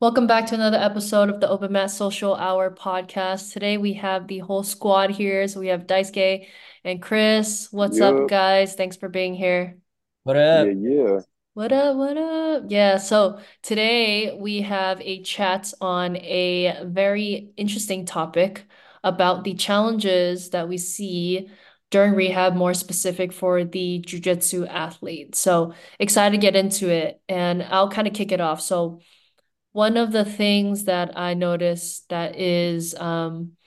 Welcome back to another episode of the Open Mat Social Hour podcast. Today we have the whole squad here. So we have Daisuke and Kris. What's up, guys? Thanks for being here. What Yeah, up? yeah. What up? What up? Yeah, so today we have a chat on a very interesting topic about the challenges that we see during rehab, more specific for the jiu-jitsu athlete. So excited to get into it, and I'll kind of kick it off. So One of the things that I noticed that is um,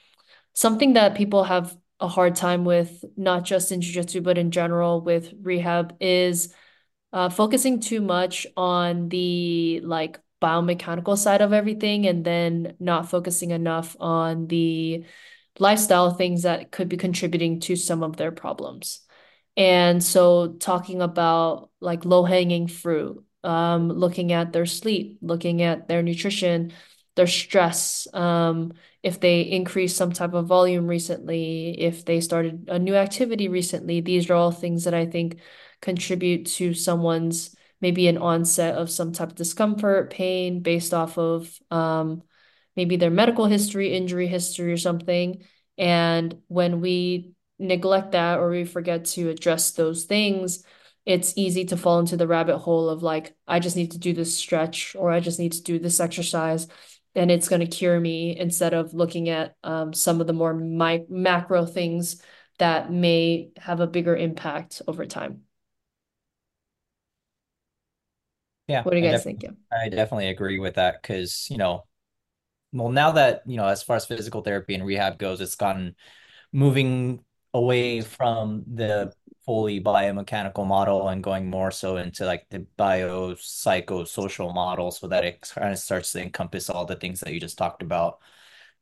something that people have a hard time with, not just in jiu-jitsu, but in general with rehab, is uh, focusing too much on the like biomechanical side of everything and then not focusing enough on the lifestyle things that could be contributing to some of their problems. And so talking about like low-hanging fruit, um, looking at their sleep, looking at their nutrition, their stress, um, if they increased some type of volume recently, if they started a new activity recently, these are all things that I think contribute to someone's maybe an onset of some type of discomfort, pain based off of um, maybe their medical history, injury history, or something. And when we neglect that or we forget to address those things, it's easy to fall into the rabbit hole of like, I just need to do this stretch or I just need to do this exercise and it's going to cure me instead of looking at um, some of the more mi macro things that may have a bigger impact over time. Yeah, What do you I guys think? Yeah. I definitely agree with that because, you know, well, now that, you know, as far as physical therapy and rehab goes, it's gotten moving away from the fully biomechanical model and going more so into like the biopsychosocial model so that it kind of starts to encompass all the things that you just talked about.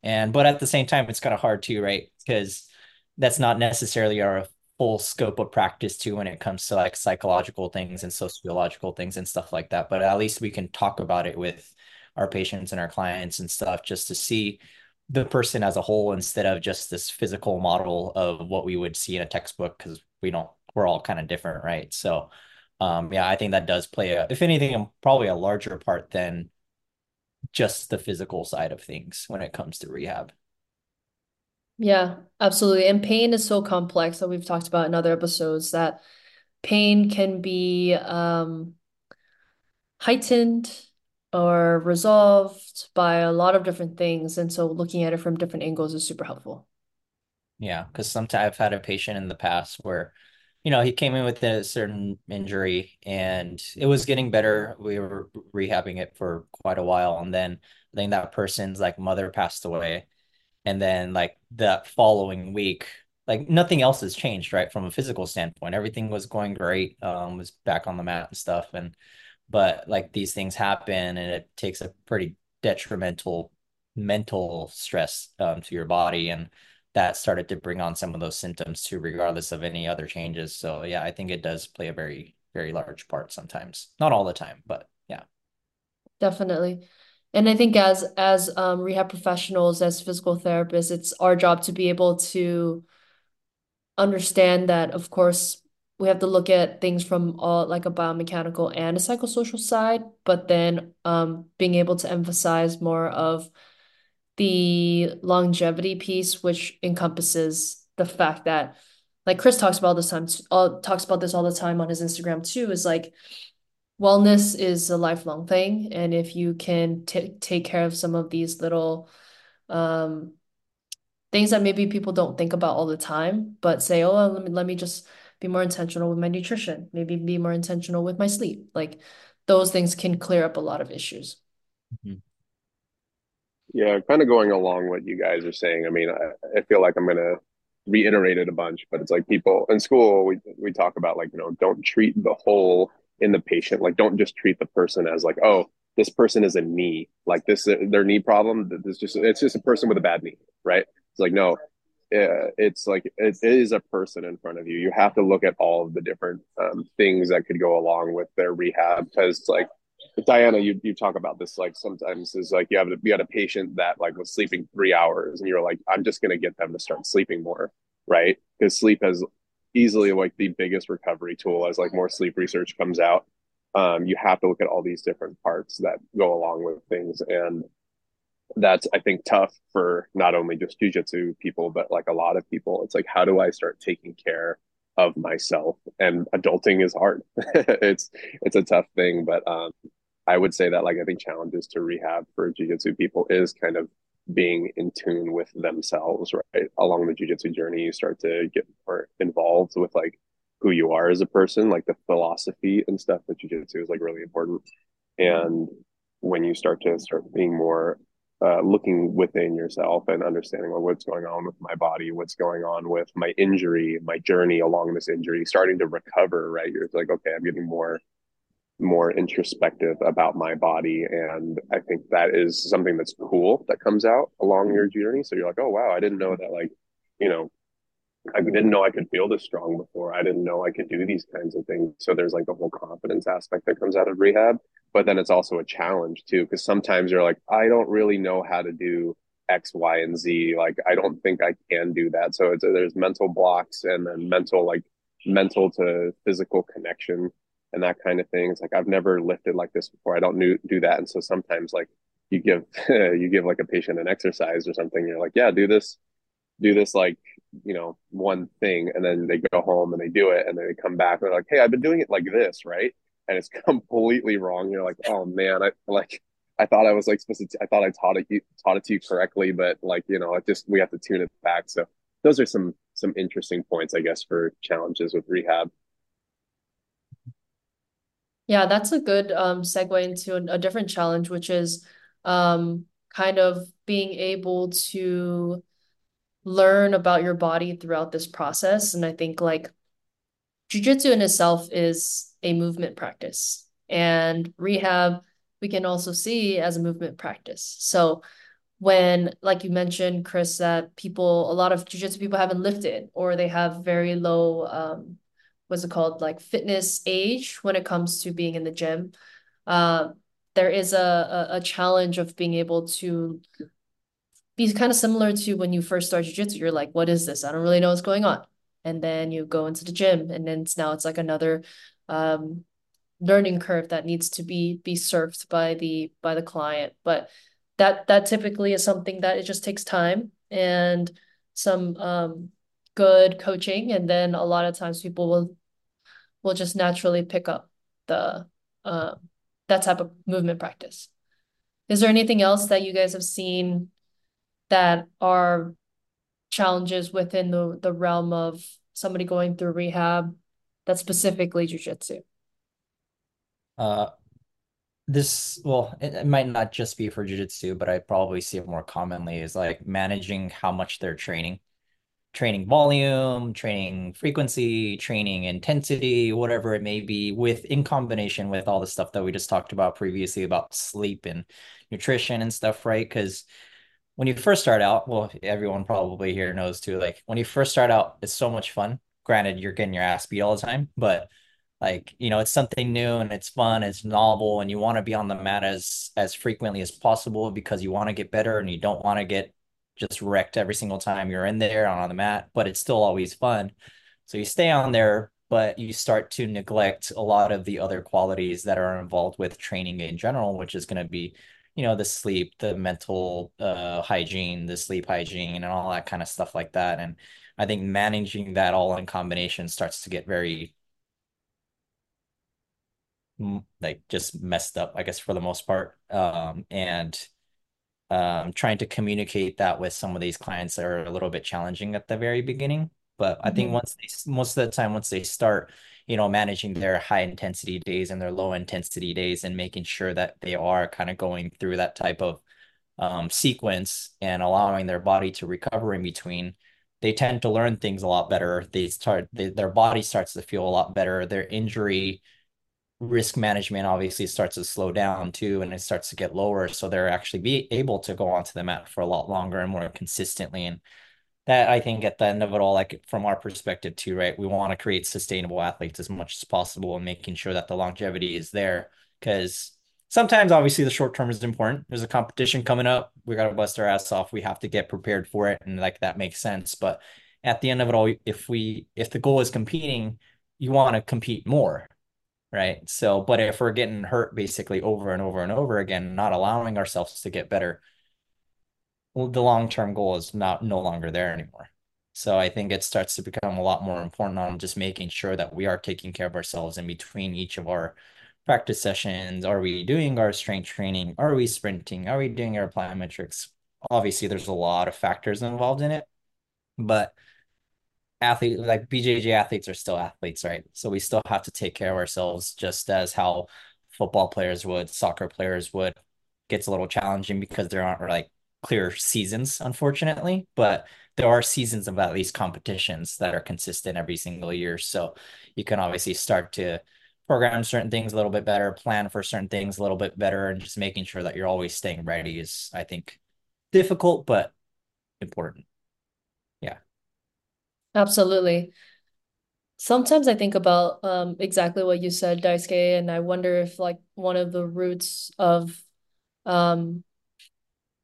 And but at the same time, it's kind of hard too, right? Because that's not necessarily our full scope of practice too when it comes to like psychological things and sociological things and stuff like that. But at least we can talk about it with our patients and our clients and stuff just to see the person as a whole instead of just this physical model of what we would see in a textbook because we don't we're all kind of different, right? So um yeah, I think that does play a if anything, probably a larger part than just the physical side of things when it comes to rehab. Yeah, absolutely. And pain is so complex that we've talked about in other episodes that pain can be um, heightened or resolved by a lot of different things. And so looking at it from different angles is super helpful. Yeah, because sometimes I've had a patient in the past where, you know, he came in with a certain injury and it was getting better. We were rehabbing it for quite a while. And then I think that person's like mother passed away. And then like that following week, like nothing else has changed, right? From a physical standpoint, everything was going great. Um, was back on the mat and stuff. And but like these things happen and it takes a pretty detrimental mental stress um, to your body and that started to bring on some of those symptoms too regardless of any other changes. So yeah i think it does play a very very large part sometimes. Not all the time but yeah. Definitely. And I think as as um, rehab professionals, as physical therapists, it's our job to be able to understand that, of course, we have to look at things from all like a biomechanical and a psychosocial side, but then um, being able to emphasize more of the longevity piece, which encompasses the fact that, like Kris talks about this time, all talks about this all the time on his Instagram too, is like wellness is a lifelong thing, and if you can t take care of some of these little um things that maybe people don't think about all the time, but say, oh, let me let me just be more intentional with my nutrition, maybe be more intentional with my sleep. Like those things can clear up a lot of issues. Mhm. Yeah, kind of going along what you guys are saying. I mean, I, I feel like I'm gonna reiterate it a bunch, but it's like people in school we we talk about like, you know, don't treat the whole in the patient. Like don't just treat the person as like, oh, this person is a knee. Like this their knee problem, this just it's just a person with a bad knee, right? It's like no, uh, it's like it is a person in front of you. You have to look at all of the different um, things that could go along with their rehab because like Diana, you you talk about this like sometimes is like you have you had a patient that like was sleeping three hours and you're like I'm just gonna get them to start sleeping more, right? Because sleep has easily like the biggest recovery tool as like more sleep research comes out. um, you have to look at all these different parts that go along with things and that's i think tough for not only just jiu-jitsu people but like a lot of people it's like how do i start taking care of myself and adulting is hard it's it's a tough thing but um i would say that like i think challenges to rehab for jiu-jitsu people is kind of being in tune with themselves right along the jiu-jitsu journey you start to get more involved with like who you are as a person like the philosophy and stuff that jiu-jitsu is like really important and when you start to start being more uh, looking within yourself and understanding well, what's going on with my body, what's going on with my injury, my journey along this injury, starting to recover, right? You're like, okay, I'm getting more more introspective about my body and i think that is something that's cool that comes out along your mm-hmm. journey so you're like oh wow i didn't know that like you know I didn't know I could feel this strong before. I didn't know I could do these kinds of things. So there's like a whole confidence aspect that comes out of rehab. But then it's also a challenge too, because sometimes you're like, I don't really know how to do X, Y, and Z. Like, I don't think I can do that. So it's, there's mental blocks and then mental, like mental to physical connection and that kind of thing. It's like, I've never lifted like this before. I don't do, do that. And so sometimes like you give, you give like a patient an exercise or something. You're like, yeah, do this, do this like you know one thing and then they go home and they do it and then they come back and they're like hey i've been doing it like this right and it's completely wrong you're like oh man i like i thought i was like supposed to t- I thought i taught it taught it to you correctly but like you know it just we have to tune it back so those are some some interesting points i guess for challenges with rehab yeah that's a good um segue into a, a different challenge which is um kind of being able to learn about your body throughout this process. And I think like jujitsu in itself is a movement practice, and rehab we can also see as a movement practice. So when, like you mentioned, Kris, that people, a lot of jujitsu people haven't lifted or they have very low, um, what's it called, like fitness age when it comes to being in the gym. Uh, there is a, a, a challenge of being able to be kind of similar to when you first start jiu-jitsu. You're like, what is this? I don't really know what's going on. And then you go into the gym and then it's now it's like another um, learning curve that needs to be be served by the by the client. But that that typically is something that it just takes time and some um, good coaching. And then a lot of times people will will just naturally pick up the uh, that type of movement practice. Is there anything else that you guys have seen that are challenges within the the realm of somebody going through rehab that's specifically jujitsu? Uh, this well, it, it might not just be for jujitsu, but I probably see it more commonly is like managing how much they're training, training volume, training frequency, training intensity, whatever it may be, with in combination with all the stuff that we just talked about previously about sleep and nutrition and stuff, right? Because when you first start out, well, everyone probably here knows too, like when you first start out, it's so much fun. Granted, you're getting your ass beat all the time, but like, you know, it's something new and it's fun, it's novel, and you want to be on the mat as as frequently as possible because you want to get better and you don't want to get just wrecked every single time you're in there on the mat, but it's still always fun. So you stay on there, but you start to neglect a lot of the other qualities that are involved with training in general, which is going to be you know the sleep the mental uh, hygiene the sleep hygiene and all that kind of stuff like that and i think managing that all in combination starts to get very like just messed up i guess for the most part um, and um, trying to communicate that with some of these clients are a little bit challenging at the very beginning but i think mm-hmm. once they most of the time once they start you know, managing their high intensity days and their low intensity days and making sure that they are kind of going through that type of um, sequence and allowing their body to recover in between, they tend to learn things a lot better. They start, they, their body starts to feel a lot better. Their injury risk management obviously starts to slow down too, and it starts to get lower. So they're actually be able to go onto the mat for a lot longer and more consistently. And that I think at the end of it all, like from our perspective too, right? We want to create sustainable athletes as much as possible and making sure that the longevity is there. Because sometimes obviously the short term is important. There's a competition coming up. We got to bust our ass off. We have to get prepared for it. And like that makes sense. But at the end of it all, if we if the goal is competing, you want to compete more. Right? So, but if we're getting hurt basically over and over and over again, not allowing ourselves to get better, the long-term goal is not no longer there anymore. So I think it starts to become a lot more important on just making sure that we are taking care of ourselves in between each of our practice sessions. Are we doing our strength training? Are we sprinting? Are we doing our plyometrics? Obviously, there's a lot of factors involved in it, but athlete like BJJ athletes are still athletes, right? So we still have to take care of ourselves just as how football players would, soccer players would. Gets a little challenging because there aren't like clear seasons, unfortunately, but there are seasons of at least competitions that are consistent every single year. So you can obviously start to program certain things a little bit better, plan for certain things a little bit better, and just making sure that you're always staying ready is, I think, difficult but important. Absolutely. Sometimes I think about um, exactly what you said, Daisuke, and I wonder if like one of the roots of um,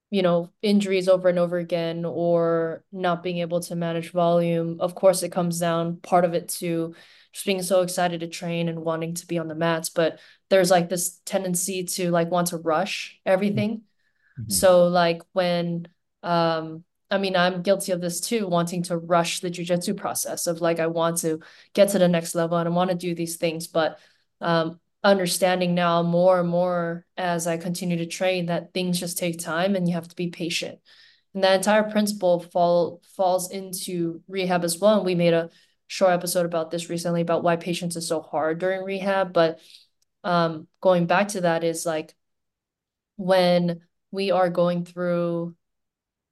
you know, injuries over and over again or not being able to manage volume. Of course, it comes down part of it to just being so excited to train and wanting to be on the mats, but there's like this tendency to like want to rush everything. Mm-hmm. So like when um I mean, I'm guilty of this too, wanting to rush the jujitsu process of like I want to get to the next level and I want to do these things, but um understanding now more and more as I continue to train that things just take time and you have to be patient. And that entire principle fall falls into rehab as well. And we made a short episode about this recently about why patience is so hard during rehab. But um, going back to that is like when we are going through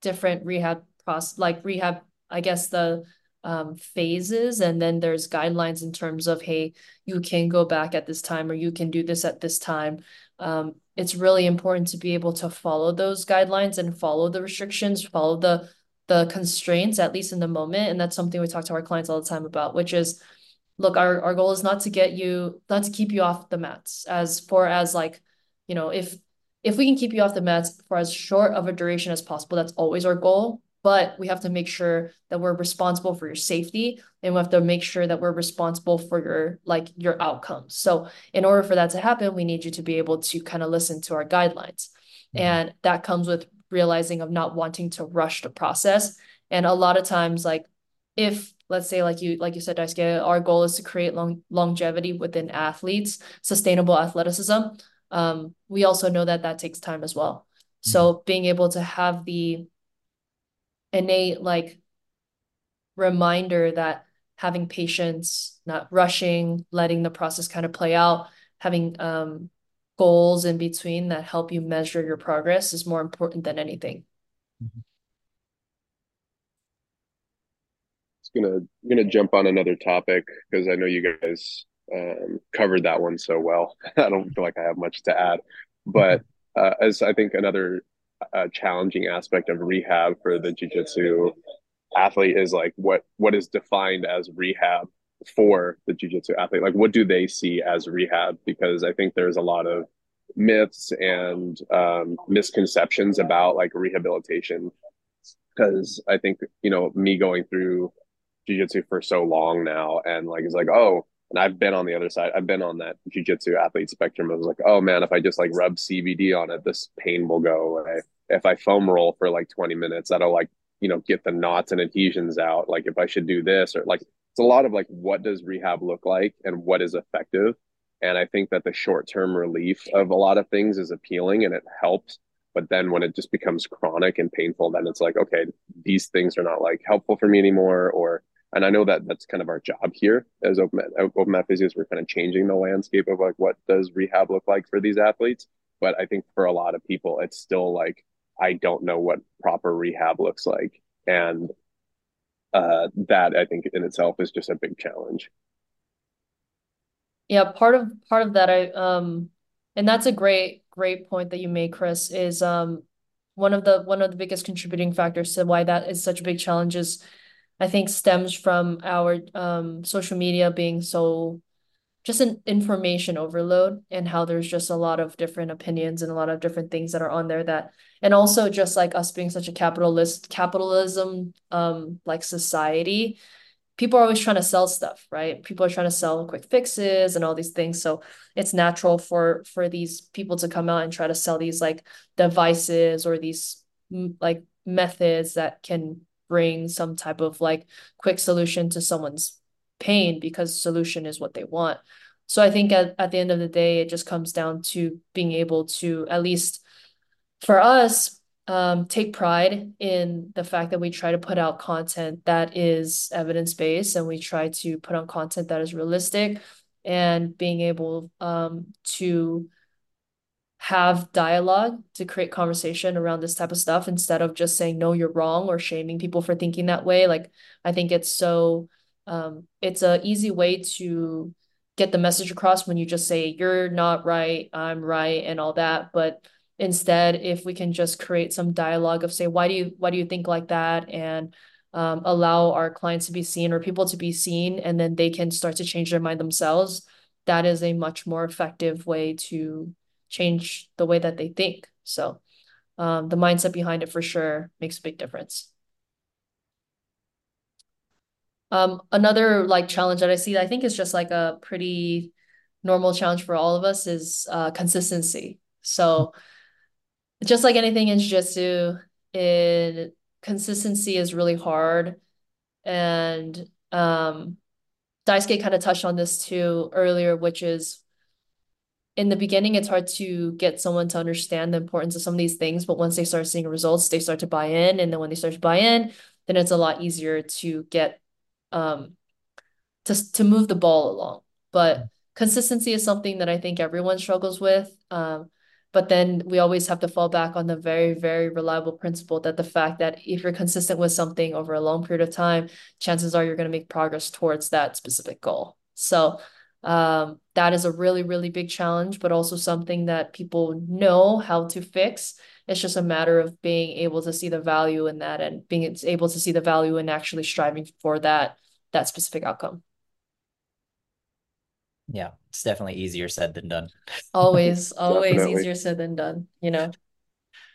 different rehab process, like rehab, I guess the um, phases, and then there's guidelines in terms of, hey, you can go back at this time or you can do this at this time. Um, it's really important to be able to follow those guidelines and follow the restrictions, follow the the constraints, at least in the moment. And that's something we talk to our clients all the time about, which is look, our, our goal is not to get you, not to keep you off the mats as for as like, you know, if if we can keep you off the mats for as short of a duration as possible, that's always our goal but we have to make sure that we're responsible for your safety and we have to make sure that we're responsible for your like your outcomes. So in order for that to happen we need you to be able to kind of listen to our guidelines. Mm-hmm. and that comes with realizing of not wanting to rush the process. And a lot of times like if let's say like you like you said Daisuke, our goal is to create long longevity within athletes sustainable athleticism um, we also know that that takes time as well mm-hmm. so being able to have the innate like reminder that having patience, not rushing, letting the process kind of play out, having um, goals in between that help you measure your progress is more important than anything. It's gonna gonna jump on another topic because I know you guys um, covered that one so well. I don't feel like I have much to add, but uh, as I think another a challenging aspect of rehab for the jiu-jitsu athlete is like what what is defined as rehab for the jiu-jitsu athlete? Like what do they see as rehab? Because i think there's a lot of myths and um, misconceptions about like rehabilitation. Because i think you know me going through jiu-jitsu for so long now and like it's like oh and I've been on the other side. I've been on that jujitsu athlete spectrum. I was like, oh man, if I just like rub CBD on it, this pain will go away. If I foam roll for like 20 minutes, that'll like, you know, get the knots and adhesions out. Like if I should do this or like, it's a lot of like, what does rehab look like and what is effective? And I think that the short term relief of a lot of things is appealing and it helps. But then when it just becomes chronic and painful, then it's like, okay, these things are not like helpful for me anymore, or and I know that that's kind of our job here as open open mat physios. We're kind of changing the landscape of like what does rehab look like for these athletes. But I think for a lot of people, it's still like I don't know what proper rehab looks like, and uh, that I think in itself is just a big challenge. Yeah, part of part of that I um, and that's a great great point that you made, Kris. Is um one of the one of the biggest contributing factors to why that is such a big challenge is I think stems from our um, social media being so just an information overload and how there's just a lot of different opinions and a lot of different things that are on there that and also just like us being such a capitalist capitalism um like society people are always trying to sell stuff, right? People are trying to sell quick fixes and all these things. So it's natural for for these people to come out and try to sell these like devices or these like methods that can bring some type of like quick solution to someone's pain because solution is what they want. So I think at, at the end of the day, it just comes down to being able to at least for us um, take pride in the fact that we try to put out content that is evidence-based and we try to put on content that is realistic and being able um, to have dialogue to create conversation around this type of stuff instead of just saying no you're wrong or shaming people for thinking that way. Like i think it's so um, it's a easy way to get the message across when you just say you're not right i'm right and all that. But instead if we can just create some dialogue of say why do you why do you think like that? and um, allow our clients to be seen or people to be seen and then they can start to change their mind themselves that is a much more effective way to change the way that they think so um, the mindset behind it for sure makes a big difference um, another like challenge that I see, I think is just like a pretty normal challenge for all of us is uh, consistency. So just like anything in jiu-jitsu, in consistency is really hard. And um Daisuke kind of touched on this too earlier, which is in the beginning, it's hard to get someone to understand the importance of some of these things, but once they start seeing results, they start to buy in. And then when they start to buy in, then it's a lot easier to get um to to move the ball along. But consistency is something that I think everyone struggles with. Um, but then we always have to fall back on the very, very reliable principle that the fact that if you're consistent with something over a long period of time, chances are you're going to make progress towards that specific goal. So um, that is a really, really big challenge, but also something that people know how to fix. It's just a matter of being able to see the value in that and being able to see the value in actually striving for that that specific outcome. Yeah, it's definitely easier said than done. Always, always Definitely. easier said than done, you know?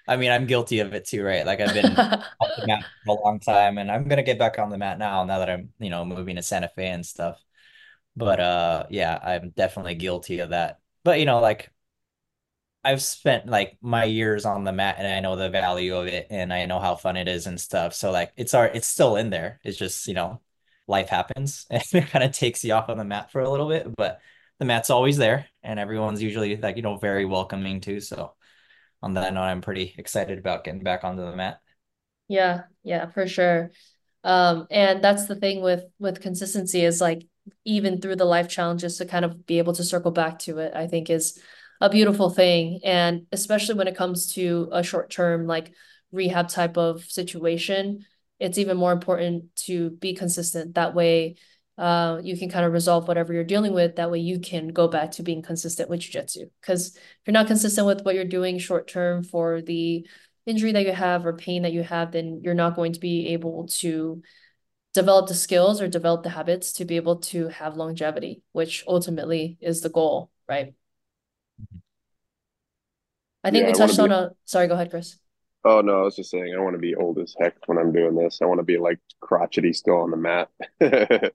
I mean, I'm guilty of it too, right? Like I've been off the mat for a long time and I'm gonna get back on the mat now, now that I'm, you know, moving to Santa Fe and stuff. But uh yeah, I'm definitely guilty of that. But you know, like I've spent like my years on the mat and I know the value of it and I know how fun it is and stuff. So like it's our it's still in there. It's just, you know, life happens and it kind of takes you off on the mat for a little bit, but the mat's always there and everyone's usually like, you know, very welcoming too. So on that note, I'm pretty excited about getting back onto the mat. Yeah, yeah, for sure. Um, and that's the thing with with consistency is like even through the life challenges to kind of be able to circle back to it, I think is a beautiful thing. And especially when it comes to a short term like rehab type of situation, it's even more important to be consistent. That way, uh, you can kind of resolve whatever you're dealing with. That way, you can go back to being consistent with jujitsu. Because if you're not consistent with what you're doing short term for the injury that you have or pain that you have, then you're not going to be able to develop the skills or develop the habits to be able to have longevity, which ultimately is the goal, right? I think yeah, we touched on a. Sorry, go ahead, Kris. Oh no, I was just saying I want to be old as heck when I'm doing this. I want to be like crotchety still on the mat.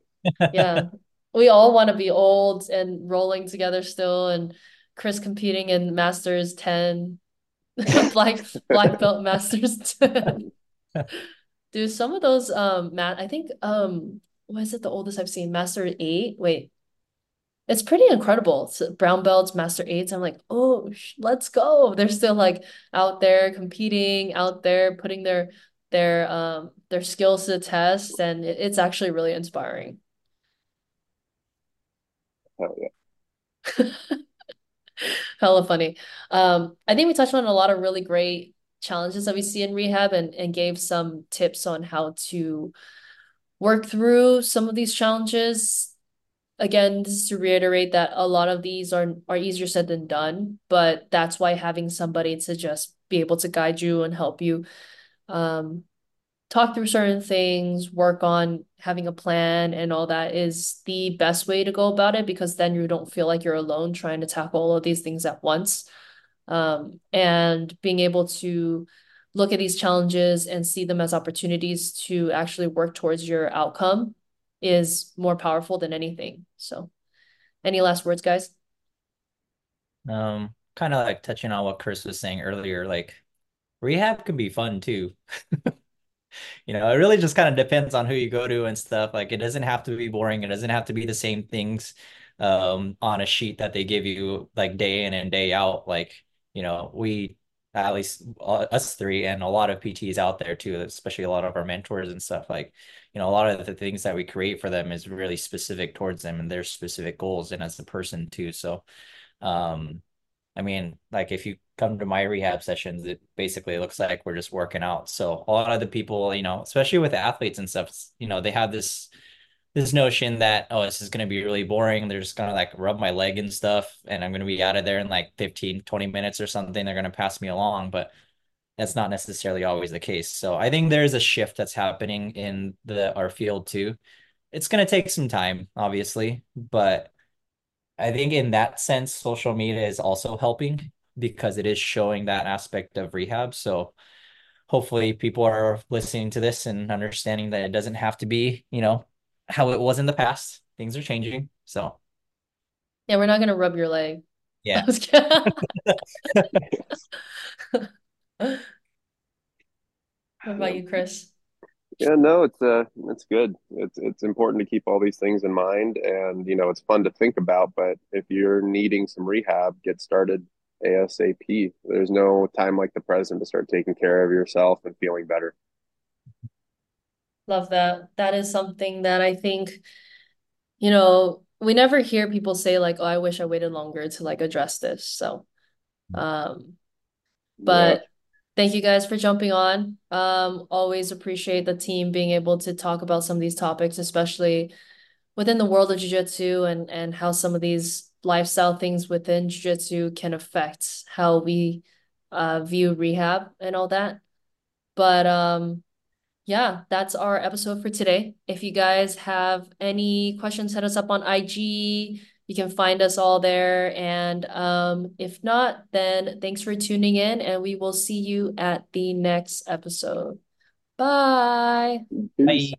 yeah. We all want to be old and rolling together still and Kris competing in Masters 10 black black belt Masters 10. Dude, some of those um Matt, I think um what is it the oldest I've seen? Master 8? Wait, it's pretty incredible. So brown belts, master eights. I'm like, oh, let's go. They're still like out there competing, out there putting their their um their skills to the test, and it, it's actually really inspiring. Oh yeah. Hella funny. Um, I think we touched on a lot of really great challenges that we see in rehab and, and gave some tips on how to work through some of these challenges again, this is to reiterate that a lot of these are are easier said than done, but that's why having somebody to just be able to guide you and help you um, talk through certain things, work on having a plan and all that is the best way to go about it because then you don't feel like you're alone trying to tackle all of these things at once. Um, and being able to look at these challenges and see them as opportunities to actually work towards your outcome is more powerful than anything. So, any last words, guys? Um, kind of like touching on what Kris was saying earlier, like rehab can be fun too. You know, it really just kind of depends on who you go to and stuff. Like it doesn't have to be boring. It doesn't have to be the same things um on a sheet that they give you like day in and day out. Like, you know, we at least uh, us three and a lot of PTs out there too, especially a lot of our mentors and stuff. Like, you know, a lot of the things that we create for them is really specific towards them and their specific goals and as a person too. So, um, I mean, like if you come to my rehab sessions, it basically looks like we're just working out. So a lot of the people, you know, especially with athletes and stuff, you know, they have this this notion that oh, this is going to be really boring. They're just going to like rub my leg and stuff and I'm going to be out of there in like 15, 20 minutes or something. They're going to pass me along, but that's not necessarily always the case. So I think there's a shift that's happening in the our field too. It's going to take some time, obviously, but I think in that sense, social media is also helping because it is showing that aspect of rehab. So hopefully people are listening to this and understanding that it doesn't have to be, you know, how it was in the past. Things are changing. So Yeah, we're not gonna rub your leg. Yeah. was kidding. What about you, Kris? Yeah, no, it's uh it's good. It's it's important to keep all these things in mind and you know, it's fun to think about, but if you're needing some rehab, get started ASAP. There's no time like the present to start taking care of yourself and feeling better. Love that. That is something that I think, you know, we never hear people say like, "Oh, I wish I waited longer to like address this." So, um, Yeah. but thank you guys for jumping on. Um, always appreciate the team being able to talk about some of these topics, especially within the world of jiu-jitsu and and how some of these lifestyle things within jiu-jitsu can affect how we uh view rehab and all that. But um yeah, that's our episode for today. If you guys have any questions, hit us up on IG. You can find us all there. And um, if not, then thanks for tuning in, and we will see you at the next episode. Bye. Bye.